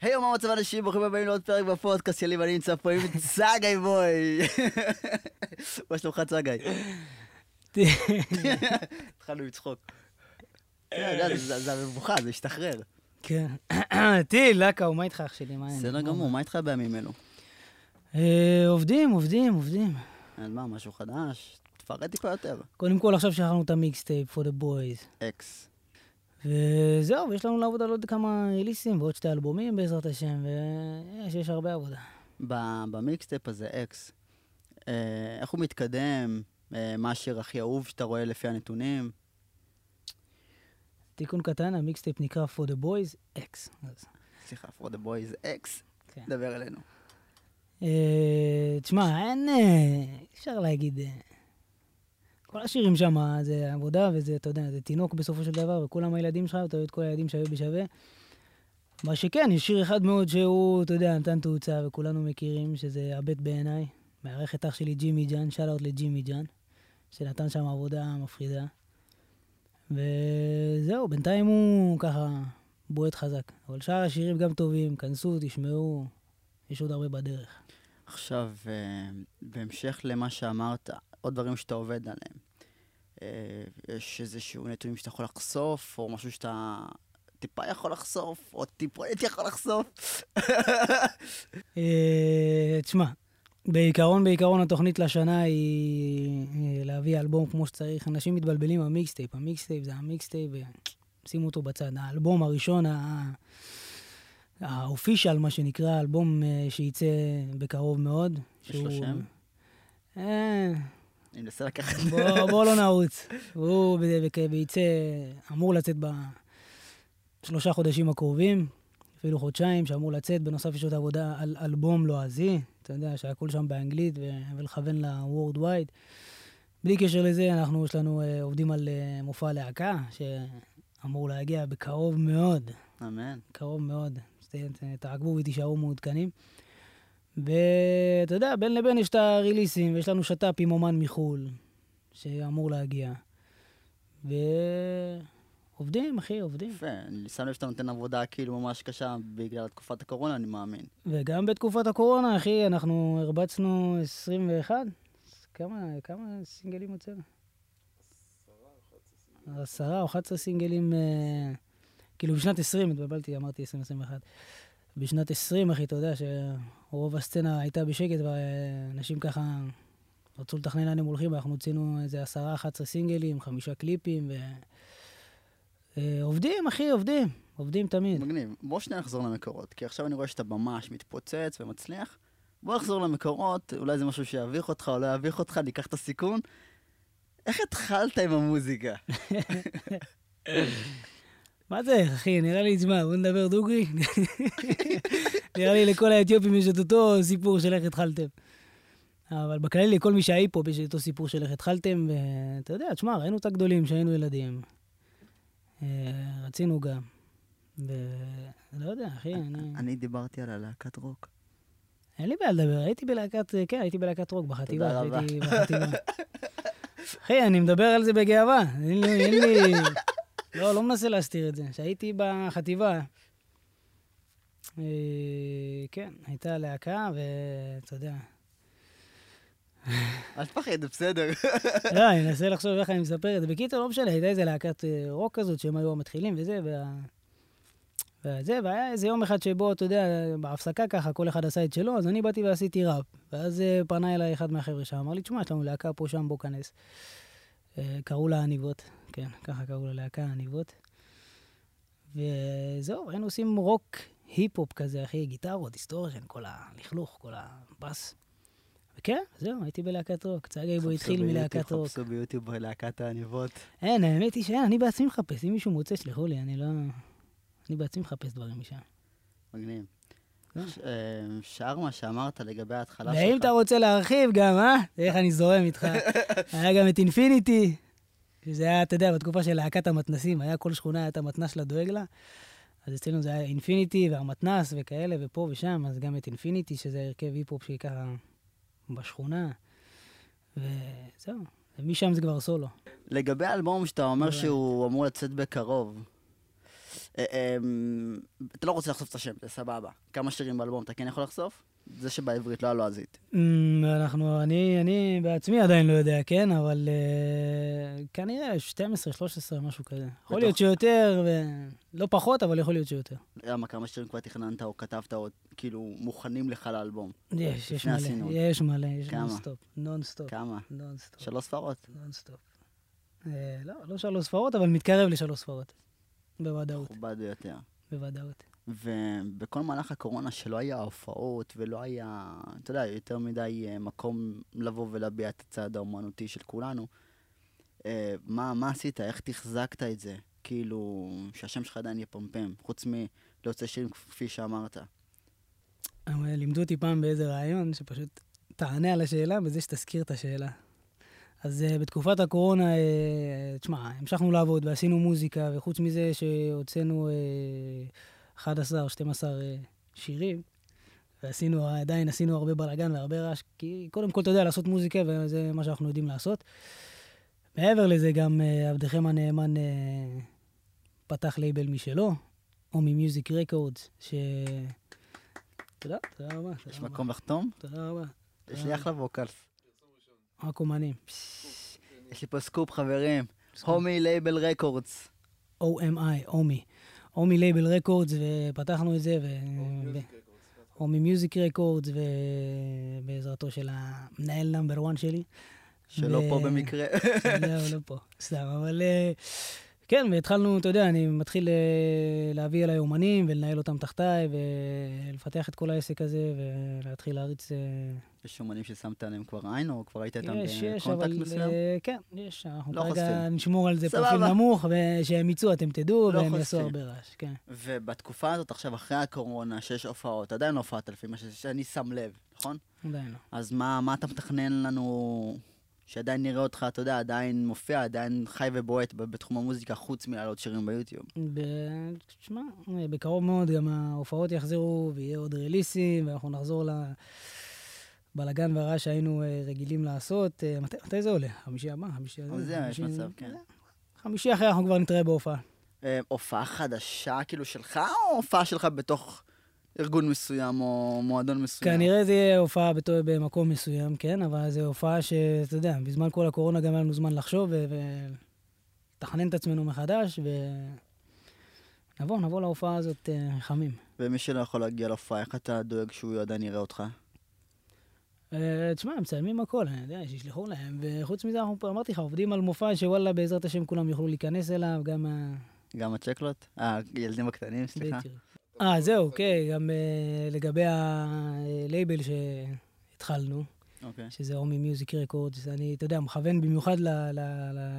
היי, מה מצב אנשים? ברוכים הבאים לעוד פרק בפודקאסט שלי, ואני נמצא פה עם צגאי בוי. מה שלומך צגאי? התחלנו לצחוק. כן, זה המבוכה, זה השתחרר. כן. טיל, לקאו, מה איתך אח שלי? בסדר גמור, מה איתך בימים אלו? אה, עובדים, עובדים, עובדים. אז מה, משהו חדש? תפרט טיפה יותר. קודם כל, עכשיו שכחנו את המיקסטייפ for the boys. X. וזהו, ויש לנו לעבוד על עוד כמה ריליסים ועוד שתי אלבומים בעזרת השם, ויש יש הרבה עבודה. במיקסטייפ הזה, X, אה, איך הוא מתקדם? אה, מה השיר הכי אהוב שאתה רואה לפי הנתונים? תיקון קטן, המיקסטייפ נקרא For the Boys X. סליחה, For the Boys X? כן. דבר אלינו. אה, תשמע, אין... אפשר להגיד... כל השירים שם זה עבודה וזה, אתה יודע, זה תינוק בסופו של דבר, וכולם הילדים שלך, ואתה רואה את כל הילדים שווה בשווה. מה שכן, יש שיר אחד מאוד שהוא, אתה יודע, נתן תאוצה, וכולנו מכירים, שזה הבט בעיניי. מארח את אח שלי ג'ימי ג'אן, שאלות לג'ימי ג'אן, שנתן שם עבודה מפחידה. וזהו, בינתיים הוא ככה בועט חזק. אבל שאר השירים גם טובים, כנסו, תשמעו, יש עוד הרבה בדרך. עכשיו, אה, בהמשך למה שאמרת, עוד דברים שאתה עובד עליהם. אה, יש איזשהו נתונים שאתה יכול לחשוף, או משהו שאתה טיפה יכול לחשוף, או טיפונת יכול לחשוף? אה, תשמע, בעיקרון, בעיקרון התוכנית לשנה היא להביא אלבום כמו שצריך. אנשים מתבלבלים במיקסטייפ, המיקסטייפ זה המיקסטייפ, ושימו אותו בצד. האלבום הראשון, האופישל, מה שנקרא, אלבום אה, שייצא בקרוב מאוד. יש לו שם? אה... אני מנסה לקחת... בוא, בוא לא נרוץ. הוא וייצא, אמור לצאת בשלושה חודשים הקרובים, אפילו חודשיים, שאמור לצאת. בנוסף יש עוד עבודה על אלבום לועזי, אתה יודע, שהכול שם באנגלית, ולכוון ל-World Wide. בלי קשר לזה, אנחנו, יש לנו, uh, עובדים על uh, מופע להקה, שאמור להגיע בקרוב מאוד. אמן. קרוב מאוד. תעקבו ותישארו מעודכנים. ואתה יודע, בין לבין יש את הריליסים, ויש לנו שת"פ עם אומן מחו"ל, שאמור להגיע. ועובדים, אחי, עובדים. יפה, אני שם לב שאתה נותן עבודה כאילו ממש קשה בגלל תקופת הקורונה, אני מאמין. וגם בתקופת הקורונה, אחי, אנחנו הרבצנו 21. כמה, כמה סינגלים הוצאנו? עשרה או 11 סינגלים. אה, כאילו בשנת 20, התבלבלתי, אמרתי 2021. בשנת 20, אחי, אתה יודע שרוב הסצנה הייתה בשקט, ואנשים ככה רצו לתכנן לאן הם הולכים, ואנחנו הוצאנו איזה 10-11 סינגלים, חמישה קליפים, ו... אה, עובדים, אחי, עובדים. עובדים תמיד. מגניב. בוא שנייה נחזור למקורות, כי עכשיו אני רואה שאתה ממש מתפוצץ ומצליח. בוא נחזור למקורות, אולי זה משהו שיביך אותך או לא יביך אותך, ניקח את הסיכון. איך התחלת עם המוזיקה? מה זה, אחי? נראה לי, תשמע, בוא נדבר דוגרי. נראה לי לכל האתיופים יש את אותו סיפור של איך התחלתם. אבל בכללי, לכל מי שהיי פה, יש את אותו סיפור של איך התחלתם, ואתה יודע, תשמע, ראינו את הגדולים כשהיינו ילדים. אה, רצינו גם. ולא יודע, אחי, אני... אני דיברתי על הלהקת רוק. אין לי בעיה לדבר, הייתי בלהקת, כן, הייתי בלהקת רוק בחטיבה. תודה רבה. הייתי בחטיבה. אחי, אני מדבר על זה בגאווה. אין לי, אין לי... לא, לא מנסה להסתיר את זה. כשהייתי בחטיבה, אה, כן, הייתה להקה, ואתה יודע... אל תפחד, בסדר. לא, אני מנסה לחשוב איך אני מספר את זה. בקיצור, לא משנה, הייתה איזה להקת אה, רוק כזאת, שהם היו המתחילים וזה, וה... וזה, והיה איזה יום אחד שבו, אתה יודע, בהפסקה ככה, כל אחד עשה את שלו, אז אני באתי ועשיתי ראפ. ואז אה, פנה אליי אחד מהחבר'ה שם, אמר לי, תשמע, יש לנו להקה פה, שם, בוא כנס. קראו לה עניבות. כן, ככה קראו ללהקה, עניבות. וזהו, היינו עושים רוק היפ-הופ כזה, אחי, גיטרות, היסטוריה, כל הלכלוך, כל הבאס. וכן, זהו, הייתי בלהקת רוק. צגאי בוי התחיל מלהקת רוק. חפשו ביוטיוב להקת העניבות. אין, האמת היא שאין, אני בעצמי מחפש. אם מישהו מוצא, שלחו לי, אני לא... אני בעצמי מחפש דברים משם. מגניב. כן. אה, שאר מה שאמרת לגבי ההתחלה שלך. ואם אתה רוצה להרחיב גם, אה? איך אני זורם איתך. היה גם את אינפיניטי, שזה היה, אתה יודע, בתקופה של להקת המתנסים, היה כל שכונה, היה את המתנס שלה דואג לה. אז אצלנו זה היה אינפיניטי והמתנס וכאלה, ופה ושם, אז גם את אינפיניטי, שזה הרכב היפ-הופ שהיה ככה בשכונה. וזהו, ומשם זה כבר סולו. לגבי האלבום שאתה אומר שהוא אמור לצאת בקרוב, אה, אמ, אתה לא רוצה לחשוף את השם, זה סבבה. כמה שירים באלבום אתה כן יכול לחשוף? זה שבעברית לא הלועזית. אמ, אנחנו, אני, אני בעצמי עדיין לא יודע, כן, אבל אה, כנראה 12, 13, משהו כזה. יכול להיות שיותר, לא פחות, אבל יכול להיות שיותר. למה, כמה שירים כבר תכננת או כתבת או כאילו מוכנים לך לאלבום? יש, יש מלא, יש מלא, יש nonstop, nonstop. כמה? נונסטופ. שלוש ספרות? נונסטופ. אה, לא, לא שלוש ספרות, אבל מתקרב לשלוש ספרות. בוודאות. מכובד ביותר. בוודאות. ובכל מהלך הקורונה שלא היה הופעות ולא היה, אתה יודע, יותר מדי אה, מקום לבוא ולהביע את הצד האומנותי של כולנו, אה, מה, מה עשית? איך תחזקת את זה? כאילו, שהשם שלך עדיין יפמפם, חוץ מלהוצא שירים כפי שאמרת. לימדו אותי פעם באיזה ראיון שפשוט תענה על השאלה בזה שתזכיר את השאלה. אז אה, בתקופת הקורונה, אה, תשמע, המשכנו לעבוד ועשינו מוזיקה, וחוץ מזה שהוצאנו אה, 11-12 אה, שירים, ועשינו, עדיין עשינו הרבה בלאגן והרבה רעש, כי קודם כל, אתה יודע, לעשות מוזיקה, וזה מה שאנחנו יודעים לעשות. מעבר לזה, גם אה, עבדכם הנאמן אה, פתח לייבל משלו, OMI Music Records, ש... תודה, תודה רבה. יש מקום לחתום? תודה רבה. יש לי אחלה vocals. רק אומנים. יש לי פה סקופ, חברים. OMI Label Records. OMI, OMI. OMI Label Records, ופתחנו את זה, ו... OMI Music Records, ובעזרתו של המנהל number 1 שלי. שלא פה במקרה. לא, לא פה, סתם, אבל... כן, והתחלנו, אתה יודע, אני מתחיל אה, להביא אליי אומנים ולנהל אותם תחתיי ולפתח את כל העסק הזה ולהתחיל להריץ... אה, יש אומנים ששמת עליהם כבר עין או כבר היית איתם בקונטקט מסוים? אה, כן, יש. אנחנו לא כרגע נשמור על זה פרופיל נמוך, ושהם יצאו, אתם תדעו, לא והם יעשו הרבה רעש, כן. ובתקופה הזאת, עכשיו, אחרי הקורונה, שיש הופעות, עדיין לא הופעת לפי מה שאני שם לב, נכון? עדיין לא. אז מה אתה מתכנן לנו שעדיין נראה אותך, אתה יודע, עדיין מופיע, עדיין חי ובועט בתחום המוזיקה, חוץ מלעלות שירים ביוטיוב. תשמע, בקרוב מאוד גם ההופעות יחזרו, ויהיה עוד ריליסים, ואנחנו נחזור לבלאגן והרעש שהיינו אה, רגילים לעשות. אה, מת, מתי זה עולה? חמישי הבא? חמישי... זה, יש מצב, כן. חמישי אחרי אנחנו כבר נתראה בהופעה. אה, הופעה חדשה כאילו שלך, או הופעה שלך בתוך ארגון מסוים או מועדון מסוים. כנראה זה יהיה הופעה בתו, במקום מסוים, כן, אבל זו הופעה שאתה יודע, בזמן כל הקורונה גם היה לנו זמן לחשוב ולתכנן את עצמנו מחדש, ונבוא, נבוא להופעה הזאת uh, חמים. ומי שלא יכול להגיע להופעה, איך אתה דואג שהוא עדיין יראה אותך? Uh, תשמע, הם מצלמים הכל, אני יודע, שישלחו להם, וחוץ מזה, אנחנו, אמרתי לך, עובדים על מופע שוואלה, בעזרת השם כולם יוכלו להיכנס אליו, גם ה... גם הצ'קלות? אה, הילדים הקטנים, סליחה. בדיוק. אה, זהו, אוקיי, גם uh, לגבי הלייבל שהתחלנו, okay. אוקיי. שזה הומי מיוזיק רקורדס, אני, אתה יודע, מכוון במיוחד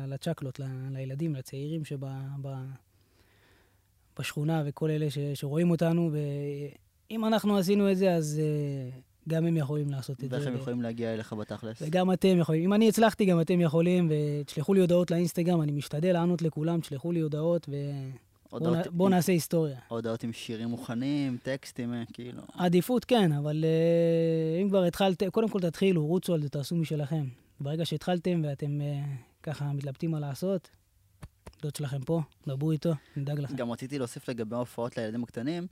לצ'קלות, לילדים, לצעירים שבשכונה וכל אלה ש, שרואים אותנו, ואם אנחנו עשינו את זה, אז uh, גם הם יכולים לעשות את זה. ואיך הם יכולים להגיע אליך בתכלס? וגם אתם יכולים. אם אני הצלחתי, גם אתם יכולים, ותשלחו לי הודעות לאינסטגרם, אני משתדל לענות לכולם, תשלחו לי הודעות, ו... בוא, נ, בוא נעשה היסטוריה. הודעות עם שירים מוכנים, טקסטים, אה, כאילו. עדיפות כן, אבל uh, אם כבר התחלתם, קודם כל תתחילו, רוצו על זה, תעשו משלכם. ברגע שהתחלתם ואתם uh, ככה מתלבטים מה לעשות, דוד שלכם פה, דברו איתו, נדאג לכם. גם רציתי להוסיף לגבי ההופעות לילדים הקטנים,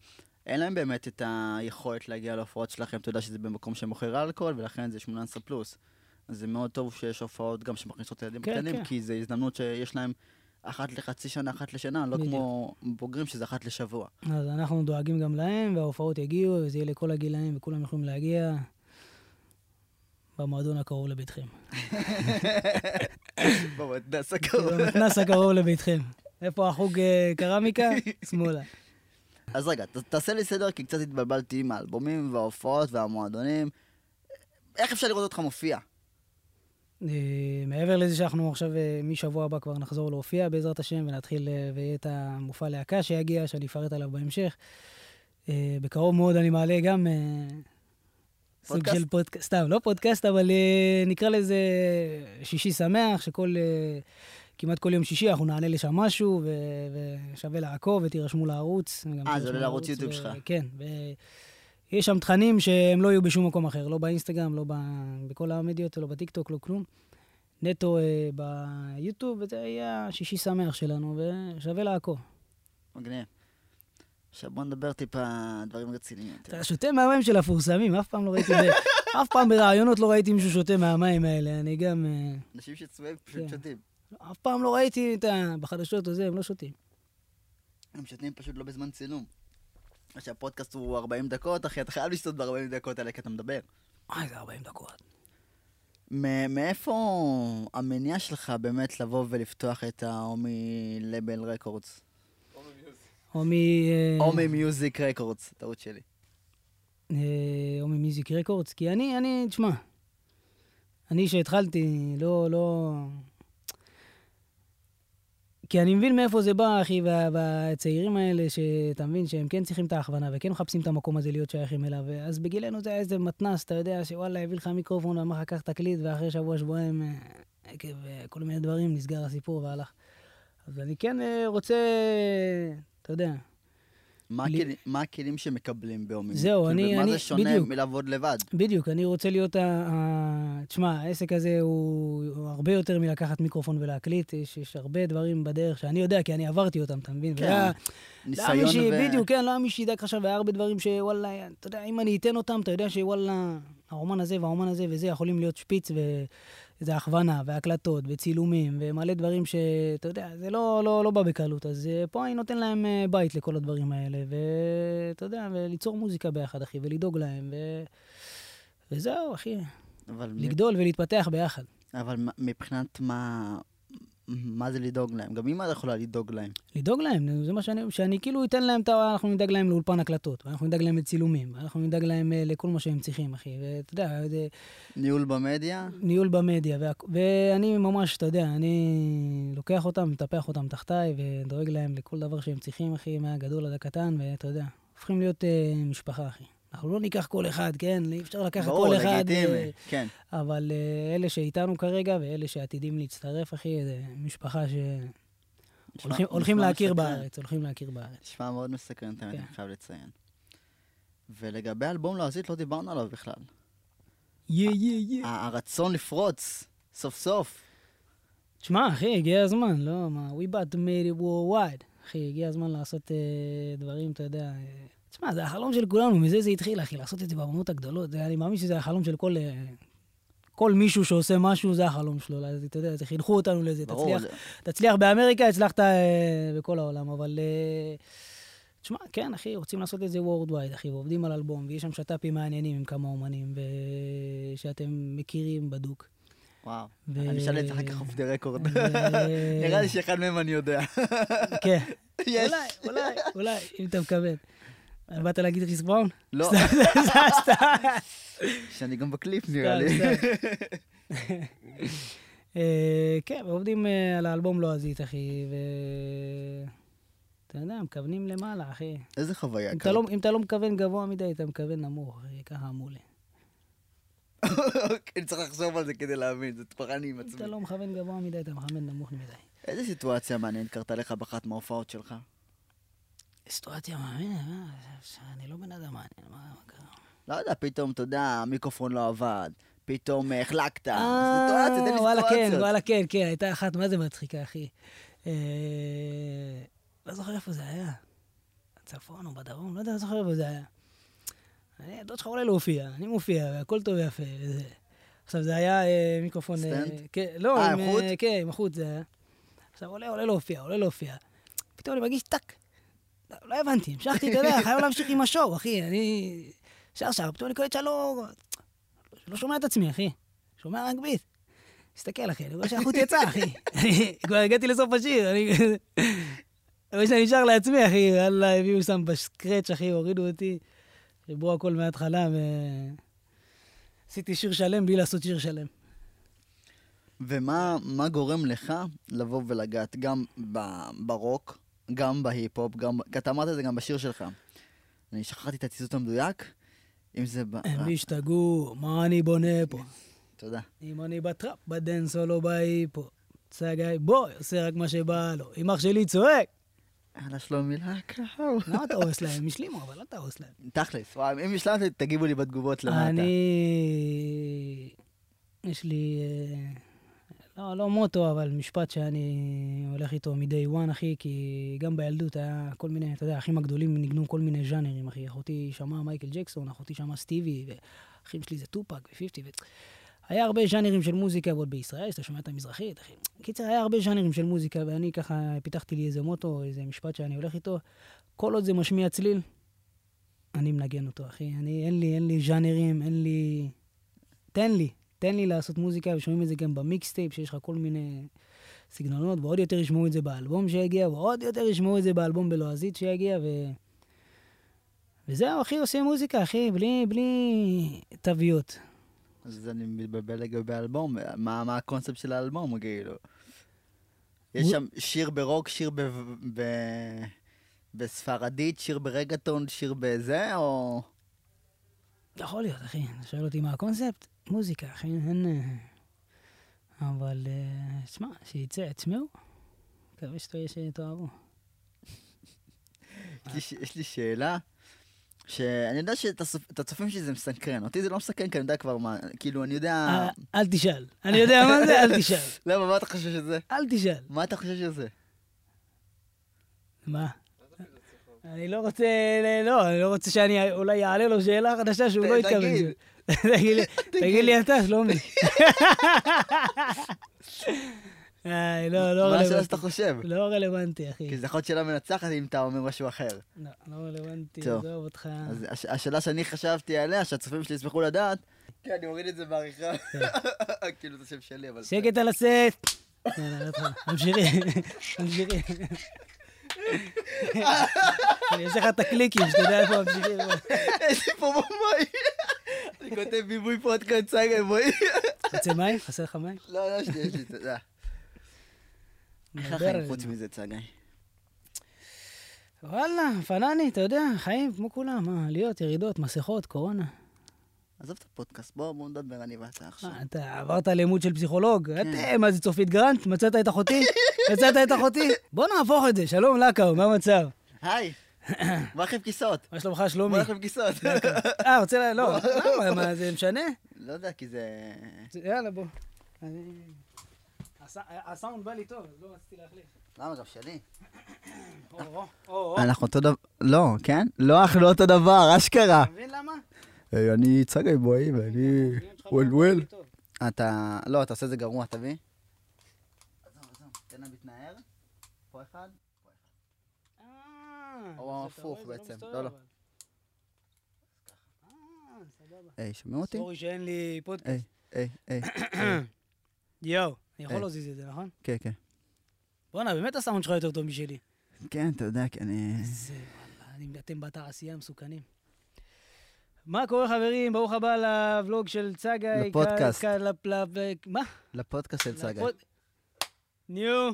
אין להם באמת את היכולת להגיע להופעות שלכם, אתה יודע שזה במקום שמוכר אלכוהול, ולכן זה 18 פלוס. זה מאוד טוב שיש הופעות גם שמכניסות לילדים כן, קטנים, כן. כי זו הזדמנות שיש להם אחת לחצי שנה, אחת לשנה, לא בדיוק. כמו בוגרים שזה אחת לשבוע. אז אנחנו דואגים גם להם, וההופעות יגיעו, וזה יהיה לכל הגילאים, וכולם יכולים להגיע במועדון הקרוב לביתכם. במתנס הקרוב. במתנס הקרוב לביתכם. איפה החוג אה, קרמיקה? שמאלה. אז רגע, תעשה לי סדר, כי קצת התבלבלתי עם האלבומים וההופעות והמועדונים. איך אפשר לראות אותך מופיע? אה, מעבר לזה שאנחנו עכשיו, אה, משבוע הבא כבר נחזור להופיע בעזרת השם, ונתחיל, אה, ויהיה את המופע להקה שיגיע, שאני אפרט עליו בהמשך. בקרוב מאוד אני מעלה גם סוג של פודקאסט, סתם, לא פודקאסט, אבל נקרא לזה שישי שמח, שכל, כמעט כל יום שישי אנחנו נענה לשם משהו, ושווה לעקוב ותירשמו לערוץ. אה, זה עולה לערוץ יוטיוב שלך. כן, יש שם תכנים שהם לא יהיו בשום מקום אחר, לא באינסטגרם, לא ב... בכל המדיות, לא בטיקטוק, לא כלום. נטו אה, ביוטיוב, וזה יהיה השישי שמח שלנו, ושווה לעקוב. מגניב. עכשיו בוא נדבר טיפה דברים רציניים. אתה שותה מהמים של המפורסמים, אף פעם לא ראיתי, ב- אף פעם בראיונות לא ראיתי מישהו שותה מהמים האלה, אני גם... אה, אנשים שצבועים פשוט כן. שותים. אף פעם לא ראיתי את ה... בחדשות או זה, הם לא שותים. הם שותים פשוט לא בזמן צילום. עכשיו, הפודקאסט הוא 40 דקות, אחי, אתה חייב לשתות ב-40 דקות האלה כי אתה מדבר. וואי, זה 40 דקות. מאיפה המניע שלך באמת לבוא ולפתוח את ההומי לבל רקורדס? אה, הומי מיוזיק רקורדס, טעות שלי. אה, או ממיוזיק רקורדס, כי אני, אני, תשמע, אני שהתחלתי, לא, לא... כי אני מבין מאיפה זה בא, אחי, וה- והצעירים האלה, שאתה מבין שהם כן צריכים את ההכוונה וכן מחפשים את המקום הזה להיות שייכים אליו. אז בגילנו זה היה איזה מתנס, אתה יודע, שוואלה, הביא לך מיקרופון ואמר לך, קח תקליט, ואחרי שבוע, שבועיים, אה, עקב אה, כל מיני דברים, נסגר הסיפור והלך. אז אני כן אה, רוצה, אתה יודע, מה לי- הכלים- מה הכלים שמקבלים בהומי? זהו, כאילו, אני- מה אני- זה שונה בדיוק. מלעבוד לבד? בדיוק, אני רוצה להיות ה... ה... תשמע, העסק הזה הוא, הוא הרבה יותר מלקחת מיקרופון ולהקליט, יש, יש הרבה דברים בדרך שאני יודע, כי אני עברתי אותם, אתה מבין? כן, והיה- לא ניסיון ש... ו... בדיוק, כן, לא היה מי שידאג עכשיו, והיה הרבה דברים שוואלה, אתה יודע, אם אני אתן אותם, אתה יודע שוואלה, האומן הזה והאומן הזה וזה יכולים להיות שפיץ וזה הכוונה, והקלטות, וצילומים, ומלא דברים שאתה יודע, זה לא, לא, לא בא בקלות. אז אה, פה אני נותן להם אה, בית לכל הדברים האלה, ואתה יודע, וליצור מוזיקה ביחד, אחי, ולדאוג להם, ו... וזהו, אחי, אבל מ- לגדול ולהתפתח ביחד. אבל מ- מבחינת מה... מה זה לדאוג להם? גם אמא יכולה לדאוג להם. לדאוג להם, זה מה שאני, שאני כאילו אתן להם, את ה- אנחנו נדאג להם לאולפן הקלטות, ואנחנו נדאג להם לצילומים, ואנחנו נדאג להם אה, לכל מה שהם צריכים, אחי. ואתה יודע, זה ניהול במדיה? ניהול במדיה, וה, ואני ממש, אתה יודע, אני לוקח אותם, מטפח אותם תחתיי, ודואג להם לכל דבר שהם צריכים, אחי, מהגדול עד הקטן, ואתה יודע, הופכים להיות אה, משפחה, אחי. אנחנו לא ניקח כל אחד, כן? אי אפשר לקחת ברור, כל אחד. לגיטימי, אה, כן. אבל אה, אלה שאיתנו כרגע, ואלה שעתידים להצטרף, אחי, זה משפחה שהולכים נשמע- הולכים נשמע להכיר מסקרן. בארץ, הולכים להכיר בארץ. נשמע מאוד מסקרן, האמת, כן. אני חייב לציין. ולגבי אלבום לועזית לא דיברנו עליו בכלל. יא, יא, יא. הרצון לפרוץ, סוף סוף. תשמע, אחי, הגיע הזמן, לא? מה, we about to made it worldwide. אחי, הגיע הזמן לעשות אה, דברים, אתה יודע... תשמע, זה החלום של כולנו, מזה זה התחיל, אחי, לעשות את זה בבמות הגדולות. אני מאמין שזה החלום של כל... אה, כל מישהו שעושה משהו, זה החלום שלו. אז אתה יודע, זה חינכו אותנו לזה. ברור, תצליח, תצליח באמריקה, הצלחת אה, בכל העולם, אבל... אה, תשמע, כן, אחי, רוצים לעשות את זה worldwide, אחי, ועובדים על אלבום, ויש שם שת"פים מעניינים עם כמה אומנים, ושאתם מכירים בדוק. וואו. ו- אני אשאל את זה אחר כך off the record. נראה לי שאחד מהם אני יודע. כן. אולי, אולי, אולי, אם אתה מכוון. באת להגיד כריס בראון? לא. שאני גם בקליפ נראה לי. אה, כן, ועובדים אה, על האלבום לועזית, אחי, ו... אתה יודע, מכוונים למעלה, אחי. איזה חוויה. אם אתה לא- אם אתה לא מכוון גבוה מדי, אתה מכוון נמוך, אחי, ככה אמרו לי. אני צריך לחשוב על זה כדי להבין, זה תפרני עם אם עצמי. אתה לא מכוון גבוה מדי, אתה מכוון נמוך מדי. איזה סיטואציה מעניינת קרתה לך באחת מההופעות שלך? סיטואציה מאמין, אני לא בן אדם מעניין, מה קרה? לא יודע, פתאום, אתה יודע, המיקרופון לא עבד, פתאום אה, החלקת. אה, סיטואציה, תן לי וואלה, כן. וואלה, כן, כן, הייתה אחת, מה זה מצחיקה, אחי. אה, לא זוכר איפה זה היה. בצפון או בדרום, לא יודע, לא זוכר איפה זה היה. אני, הדוד שלך עולה להופיע, אני מופיע, והכל טוב ויפה. וזה. עכשיו, זה היה אה, מיקרופון... אה, סטנד? כן, לא, אה, עם, עם חוט? אה, כן, עם החוט זה היה. עכשיו, עולה, עולה להופיע, עולה להופיע. פתאום אני מרגיש טאק. לא, הבנתי, המשכתי, אתה יודע, חייב להמשיך עם ה show, אחי, אני... שר שר, פתאום אני קולט שאני לא... שומע את עצמי, אחי. שומע רק ביט. מסתכל, אחי, אני רואה שהחוט יצא, אחי. כבר הגעתי לסוף השיר, אני... אני רואה שאני נשאר לעצמי, אחי, יאללה, הביאו שם בסקרץ', אחי, הורידו אותי. חיברו הכל מההתחלה, ו... עשיתי שיר שלם בלי לעשות שיר שלם. ומה מה גורם לך לבוא ולגעת גם ברוק, גם בהיפ-הופ, גם... אתה אמרת את זה גם בשיר שלך. אני שכחתי את הציטוט המדויק, אם זה... הם השתגעו, מה אני בונה פה? תודה. אם אני בטראפ, בדאנס או לא בהיפ הופ. צגאי בוי עושה רק מה שבא לו. אם אח שלי צועק, יאללה, שלומי להקה. למה אתה הורס להם? הם השלימו, אבל לא אתה הורס להם. תכלס, וואי, אם השלמת, תגיבו לי בתגובות למטה. אני... יש לי... לא, לא מוטו, אבל משפט שאני הולך איתו מ-day one, אחי, כי גם בילדות היה כל מיני, אתה יודע, האחים הגדולים ניגנו כל מיני ז'אנרים, אחי. אחותי שמעה מייקל ג'קסון, אחותי שמעה סטיבי, ואחים שלי זה טופאק ופיפטי. ו... היה הרבה ז'אנרים של מוזיקה, ועוד בישראל, שאתה שומע את המזרחית, אחי. קיצר, היה הרבה ז'אנרים של מוזיקה, ואני ככה פיתחתי לי איזה מוטו, איזה משפט שאני הולך איתו. כל עוד זה משמיע צליל, אני מנגן אותו, אחי. אני, אין לי, אין לי ז'אנרים, אין לי... תן לי, תן לי לעשות מוזיקה, ושומעים את זה גם במיקסטייפ, שיש לך כל מיני סגנונות, ועוד יותר ישמעו את זה באלבום שיגיע, ועוד יותר ישמעו את זה באלבום בלועזית שיגיע, ו... וזהו, אחי, עושה מוזיקה, אחי, בלי, בלי תוויות. אז אני מתבלבל לגבי האלבום, מה, מה הקונספט של האלבום, כאילו? יש שם שיר ברוק, שיר ב... ב... בספרדית, שיר ברגטון, שיר בזה, או... יכול להיות, אחי. אתה שואל אותי מה הקונספט? מוזיקה, אחי, אין... אה, אבל, אה, שמע, שיצא, תשמעו. מקווה שתאהבו. יש לי שאלה, שאני יודע שאת הצופים שלי זה מסקרן, אותי זה לא מסקרן, כי אני יודע כבר מה, כאילו, אני יודע... אה, אל תשאל. אני יודע מה זה, אל תשאל. למה, מה אתה חושב שזה? אל תשאל. מה אתה חושב שזה? מה? אני לא רוצה, לא, אני לא רוצה שאני אולי אעלה לו שאלה חדשה שהוא לא יתכוון. תגיד. תגיד לי אתה, שלומי. איי, לא, לא רלוונטי. מה השאלה שאתה חושב? לא רלוונטי, אחי. כי זה יכול להיות שאלה מנצחת אם אתה אומר משהו אחר. לא, לא רלוונטי, עזוב אותך. אז השאלה שאני חשבתי עליה, שהצופים שלי ישמחו לדעת, כן, אני מוריד את זה בעריכה. כן. כאילו, זה שם שלי, אבל... שקט על הסט. תמשיכי, תמשיכי. אני אעשה לך את הקליקים, שתדע איפה ממשיכים. יש לי פה במאי. אני כותב ביבוי פודקאסט סגה, בואי. רוצה מים? חסר לך מים? לא, לא, יש לי, יש לי, תודה. איך החיים חוץ מזה, צגי? וואלה, פנני, אתה יודע, חיים כמו כולם, מה, עליות, ירידות, מסכות, קורונה. עזוב את הפודקאסט, בוא נדבר אני ואתה עכשיו. אתה עברת לימוד של פסיכולוג? כן. אתה, מה זה צופית גרנט? מצאת את אחותי? מצאת את אחותי? בוא נהפוך את זה, שלום לקאו, מה המצב? היי. מה לכם כיסאות? מה שלומך, שלומי? מה לכם כיסאות? אה, רוצה ל... לא, מה, זה משנה? לא יודע, כי זה... יאללה, בוא. הסאונד בא לי טוב, אז לא רציתי להחליף. למה, גם שלי? אנחנו אותו דבר... לא, כן? לא, אנחנו לא אותו דבר, אשכרה. אתה מבין למה? אני צגי בואי, ואני... וול וול. אתה... לא, אתה עושה את זה גרוע, תביא. עזוב, עזוב, תן לה מתנער. פה אחד, פה אחד. אה, או הפוך בעצם, לא, לא. היי, שומעים אותי? סורי שאין לי פודקאסט. היי, היי, היי. יואו, אני יכול להזיז את זה, נכון? כן, כן. בואנה, באמת הסאונד שלך יותר טוב משלי. כן, אתה יודע, כי אני... איזה וואלה, אתם בתעשייה מסוכנים. מה קורה חברים? ברוך הבא לבלוג של צגי. לפודקאסט. מה? לפודקאסט של צגי. ניו.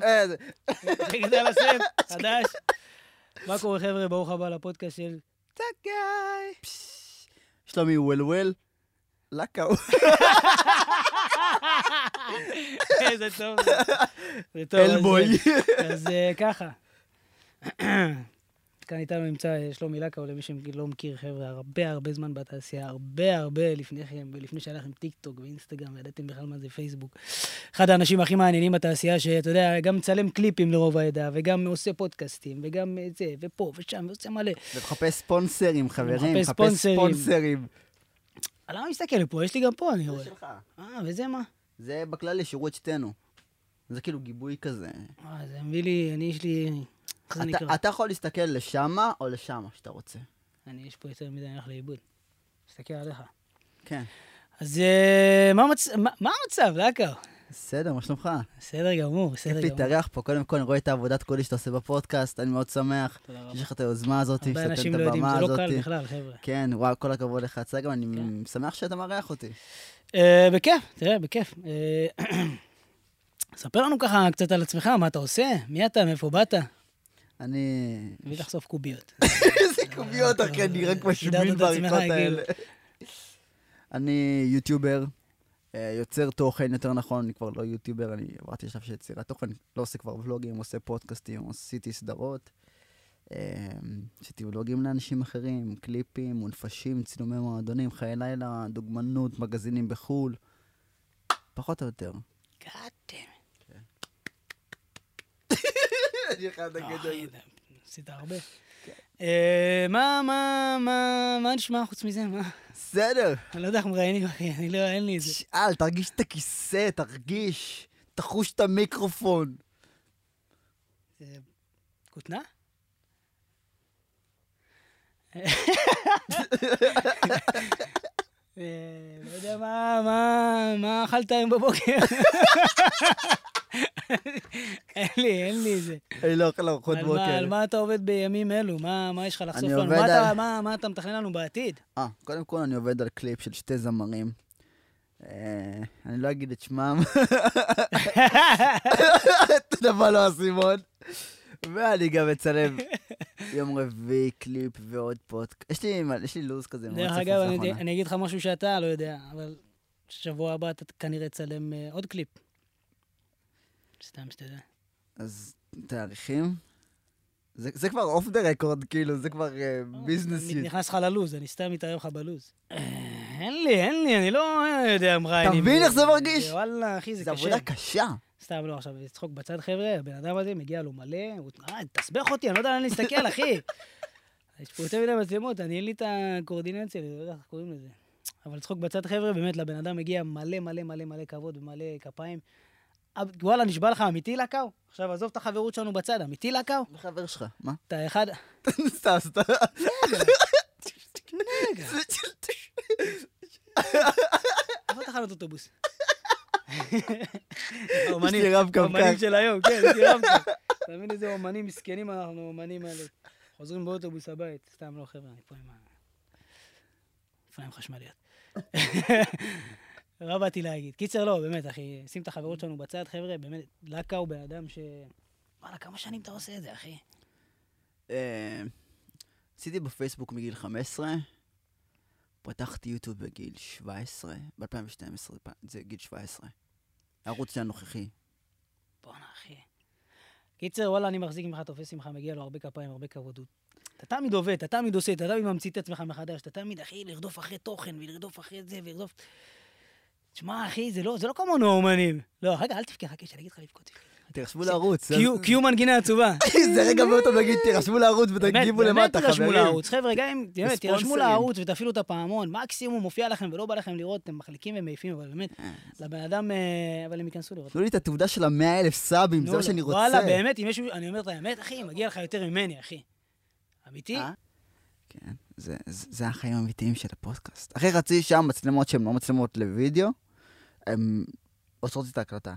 רגע, זה על הסם, חדש. מה קורה חבר'ה? ברוך הבא לפודקאסט של צגי. שלומי וול לקאו. איזה טוב זה. אלבוי. אז אה, ככה. כאן איתנו נמצא שלומי לקאו, למי שלא מכיר, חבר'ה, הרבה הרבה זמן בתעשייה, הרבה הרבה לפניכם, ולפני שהיה לכם טיק טוק ואינסטגרם, וידעתם בכלל מה זה פייסבוק. אחד האנשים הכי מעניינים בתעשייה, שאתה יודע, גם מצלם קליפים לרוב העדה, וגם עושה פודקאסטים, וגם זה, ופה ושם, ועושה מלא. ומחפש ספונסרים, חברים, מחפש ספונסרים. למה מסתכל פה? יש לי גם פה, אני רואה. זה שלך. אה, וזה מה? זה בכלל שירות שתינו. זה כאילו גיבוי כזה. אה, זה מביא לי, אני, יש לי... איך זה נקרא? אתה יכול להסתכל לשמה או לשמה, שאתה רוצה. אני, יש פה יותר מדי, אני הולך לאיבוד. מסתכל עליך. כן. אז אה, מה המצב, לקו? בסדר, מה שלומך? בסדר גמור, בסדר גמור. כיף להתארח פה. קודם כל, אני רואה את העבודת קודש שאתה עושה בפודקאסט, אני מאוד שמח. תודה רבה. שיש לך את היוזמה הזאת, הרבה אנשים לא יודעים, זה לא קל בכלל, חבר'ה. כן, וואו, כל הכבוד לך, צגה, אני שמח שאתה מארח אותי. אה, בכיף, תראה, בכיף. אה, ספר לנו ככה קצת על עצמך, מה אתה עושה? מי אתה? מאיפה באת? אני... מביא לחשוף קוביות. איזה קוביות, אחי, אני רק משמין בעריכות האלה. אני יוטיובר, אה, יוצר תוכן, יותר נכון, אני כבר לא יוטיובר, אני עברתי עכשיו של יצירת תוכן, לא עושה כבר ולוגים, עושה פודקאסטים, עשיתי סדרות. עשיתי ולוגים לאנשים אחרים, קליפים, מונפשים, צילומי מועדונים, חיי לילה, דוגמנות, מגזינים בחו"ל. פחות או יותר. גאדם. אני אחד נגד אחי, עשית הרבה. אה, מה, מה, מה, מה נשמע חוץ מזה? מה? בסדר. אני לא יודע איך מראיינים, אחי, אני לא, אין לי את זה. שאל, תרגיש את הכיסא, תרגיש. תחוש את המיקרופון. כותנה? אה, לא יודע מה, מה, מה אכלת היום בבוקר? אין לי, אין לי זה. אני לא אוכל ארוחות על מה- בוקר. על מה אתה עובד בימים אלו? מה יש לך לחשוף לנו? מה אתה- מתכנן לנו בעתיד? אה, קודם כל אני עובד על קליפ של שתי זמרים. אה, אני לא אגיד את שמם. אתה יודע מה לא האסימון? ואני גם מצלם יום רביעי קליפ ועוד פודקאסט. יש לי יש לי לו"ז כזה. דרך אגב. אני אגיד לך משהו שאתה לא יודע, אבל שבוע הבא אתה כנראה תצלם אה, עוד קליפ. סתם שתדע. אז תאריכים? זה זה כבר off the record, כאילו, זה כבר business and shit. נכנס לך ללוז, אני סתם מתערב לך בלוז. אה, אין לי, אין לי, אני לא יודע מראיינים. מבין איך זה מרגיש? וואלה, אחי, זה קשה. עבודה קשה. סתם לא, עכשיו, צחוק בצד, חבר'ה, הבן אדם הזה מגיע לו מלא, הוא... אה, תסבך אותי, אני לא יודע לאן להסתכל, אחי. יש פה יותר מדי מצלמות, אני אין לי את הקואורדינציה, אני לא יודע איך קוראים לזה. אבל צחוק בצד, חבר'ה, באמת, לבן אדם מגיע מלא מלא מלא מלא כבוד ומלא כפיים. וואלה, נשבע לך, אמיתי לקאו? עכשיו, עזוב את החברות שלנו בצד, אמיתי לקאו? מי חבר שלך? מה? אתה אחד... סתם, סתם. רגע, איפה תחנות אוטובוס? האומנים כך. של היום, כן, יש לי רב-קו. אתה מבין איזה אומנים מסכנים אנחנו, אומנים האלה. חוזרים באוטובוס הבית. סתם לא, חבר'ה, אני פה עם ה... אופניים חשמליות. לא באתי להגיד. קיצר, לא, באמת, אחי, שים את החברות שלנו בצד, חבר'ה, באמת, לקה הוא בן אדם ש... וואלה, כמה שנים אתה עושה את זה, אחי? אה, עשיתי בפייסבוק מגיל 15, פתחתי יוטיוב בגיל 17, ב-2012, זה גיל 17. הערוץ שלי הנוכחי. בואנה, אחי. קיצר, וואלה, אני מחזיק ממך, תופס ממך, מגיע לו הרבה כפיים, הרבה כבוד. אתה תמיד עובד, אתה תמיד עושה, אתה תמיד ממציא את עצמך מחדש, אתה תמיד, אחי, לרדוף אחרי תוכן, ולרדוף אחרי זה, ולרדוף... תשמע, אחי, זה לא, זה לא כמונו האומנים. לא, רגע, אל תבכה, חכה, שאני אגיד לך לבכות. תירשמו לערוץ. קיו- מנגינה עצובה. זה רגע מאוד טוב להגיד, תירשמו לערוץ באמת, ותגיבו באמת למטה, תירשמו חברים. לערוץ. חבר'ה, גם אם, באמת, תירשמו. לערוץ ותפעילו את הפעמון. מקסימום מופיע לכם ולא בא לכם לראות, אתם מחליקים ומעיפים, אבל באמת, אה, לבן אדם, אה, אבל הם ייכנסו לראות. תנו לי את התעודה של המאה אלף סאבים, זה נו, מה לא. שאני רוצה. וואלה, באמת, אם יש... אני אומר את האמת, אחי, מגיע לך יותר ממני, אחי. אמיתי? אה? כן, זה החיים האמיתיים של הפודקאסט. אחרי חצי שעה מצלמות שהן לא מצלמות לוידאו, הן עושות את ההקלטה.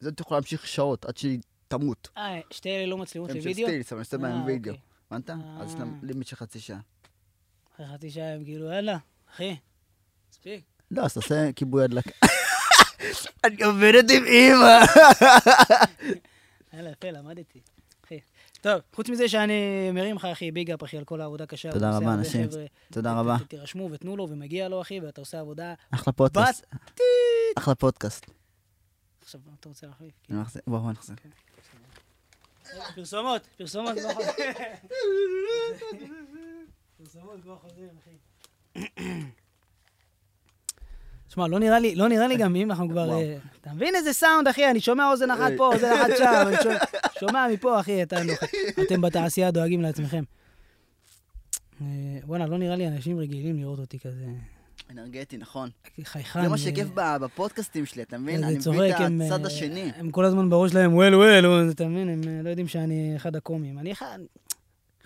זה אתה יכול להמשיך שעות עד שהיא תמות. אה, שתי אלה לא מצלמות הן של לוידאו? סטילס, אבל אני עושה בהם וידאו. אוקיי. הבנת? אז אה. לימיט של חצי שעה. אחרי חצי שעה הם כאילו, יאללה, אחי, מספיק. לא, אז תעשה כיבוי הדלקה. אני עובדת עם אימא. יאללה, יפה, למדתי. טוב, חוץ מזה שאני מרים לך, אחי, ביג אפ, אחי, על כל העבודה הקשה. תודה רבה, אנשים. תודה רבה. תירשמו ותנו לו, ומגיע לו, אחי, ואתה עושה עבודה. אחלה פודקאסט. אחלה פודקאסט. עכשיו, אתה רוצה להחליף? אני מחזיר- בוא, בוא נחזיר. פרסומות, פרסומות כבר חוזרים. פרסומות כבר חוזרים, אחי. תשמע, לא נראה לי, לא נראה לי גם אם אנחנו כבר... אה, אתה מבין איזה סאונד, אחי? אני שומע אוזן אחת פה, אוזן אחת שם, אני שומע- שומע מפה, אחי, אתה אתם בתעשייה דואגים לעצמכם. אה, בואנה, לא נראה לי אנשים רגילים לראות אותי כזה אנרגטי, נכון. חייכן. זה מה אה, שכיף בפודקאסטים שלי, אתה מבין? אני מבין הם, את הצד השני. הם כל הזמן בראש שלהם, וול וול, אתה מבין? הם לא יודעים שאני אחד הקומיים. אני אחד...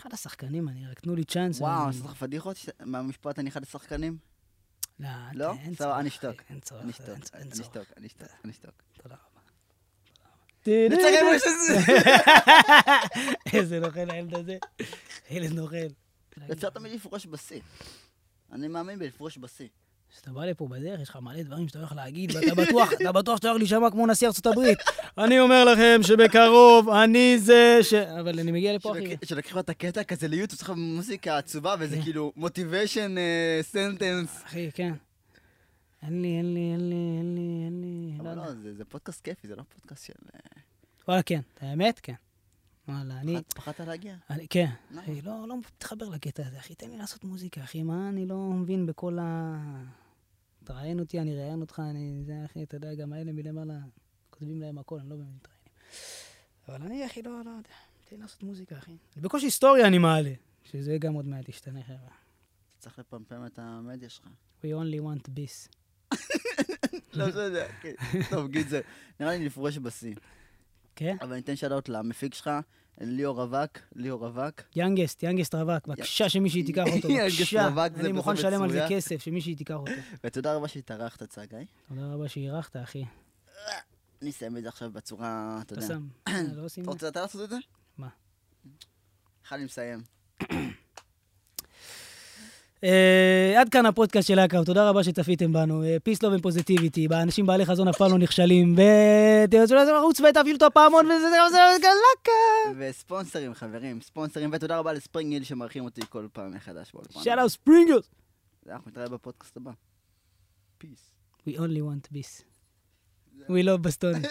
אחד השחקנים, אני רק תנו לי צ'אנס. וואו, אני- עשית לך פדיחות מהמשפט אני אחד השחקנים? לא, לא? אין סבבה, אני אשתוק. אין צורך, אני אשתוק, אני. אשתוק, אני אשתוק, אני אשתוק. תודה רבה. נצטרך עם איזה נוכל הילד הזה. ילד נוכל. אפשר תמיד לפרוש בשיא. אני מאמין בלפרוש בשיא. כשאתה בא לפה בדרך, יש לך מלא דברים שאתה הולך להגיד, ואתה בטוח, אתה בטוח שאתה הולך להישמע כמו נשיא ארצות הברית. אני אומר לכם שבקרוב אני זה ש... אבל אני מגיע לפה, אחי. שלקחו את הקטע כזה ליוטיוב, צריך מוזיקה עצובה, וזה כן. כאילו מוטיביישן סנטנס. אחי, כן. אין לי, אין לי, אין לי, אין לי, אין לי, לא אבל. לא, זה זה פודקאסט כיפי, זה לא פודקאסט של... אה, וואלה, כן. האמת, כן. וואלה, אני... פחדת- להגיע? אני, כן? אחי, לא, לא מתחבר לקטע הזה, אחי, תן לי לעשות מוזיקה, אחי, מה אני לא מבין בכל ה... תראיין אותי, אני ראיין אותך, אני... זה, אחי, אתה יודע, גם האלה מלמעלה, כותבים להם הכל, אני לא באמת מתראיינים. אבל אני, אחי, לא, לא יודע. תן לי לעשות מוזיקה, אחי. בקושי היסטוריה אני מעלה, שזה גם עוד מעט ישתנה, חבר'ה. צריך לפמפם את המדיה שלך. We only want this. לא, יודע, כן. טוב, גיד זה. נראה לי נפרוש בשיא. כן? אבל אני אתן שאלות למפיק שלך, ליאור רווק, ליאור רווק. יאנגסט, יאנגסט רווק, בבקשה שמישהי תיקח אותו, בבקשה. אני מוכן לשלם על זה. כסף, שמישהי תיקח אותו. ותודה רבה שהתארחת, צגי. תודה רבה שאירחת, אחי. אני אסיים את זה עכשיו בצורה, אתה אתה יודע. שם. לא עושים אתה רוצה אתה לעשות את זה? מה? איך אני מסיים? אה, עד כאן הפודקאסט של אקרב, תודה רבה שצפיתם בנו. פיס לוב ופוזיטיביטי, באנשים בעלי חזון אף פעם לא נכשלים. ותרצו לרוץ ותפעילו את הפעמון וזה זה זה גלקה. וספונסרים, חברים, ספונסרים, ותודה רבה לספרינג גיל שמארחים אותי כל פעם מחדש באולפן. שאלה ספרינגרס. אנחנו נתראה בפודקאסט הבא. פיס. We only want this. We love בסטוני.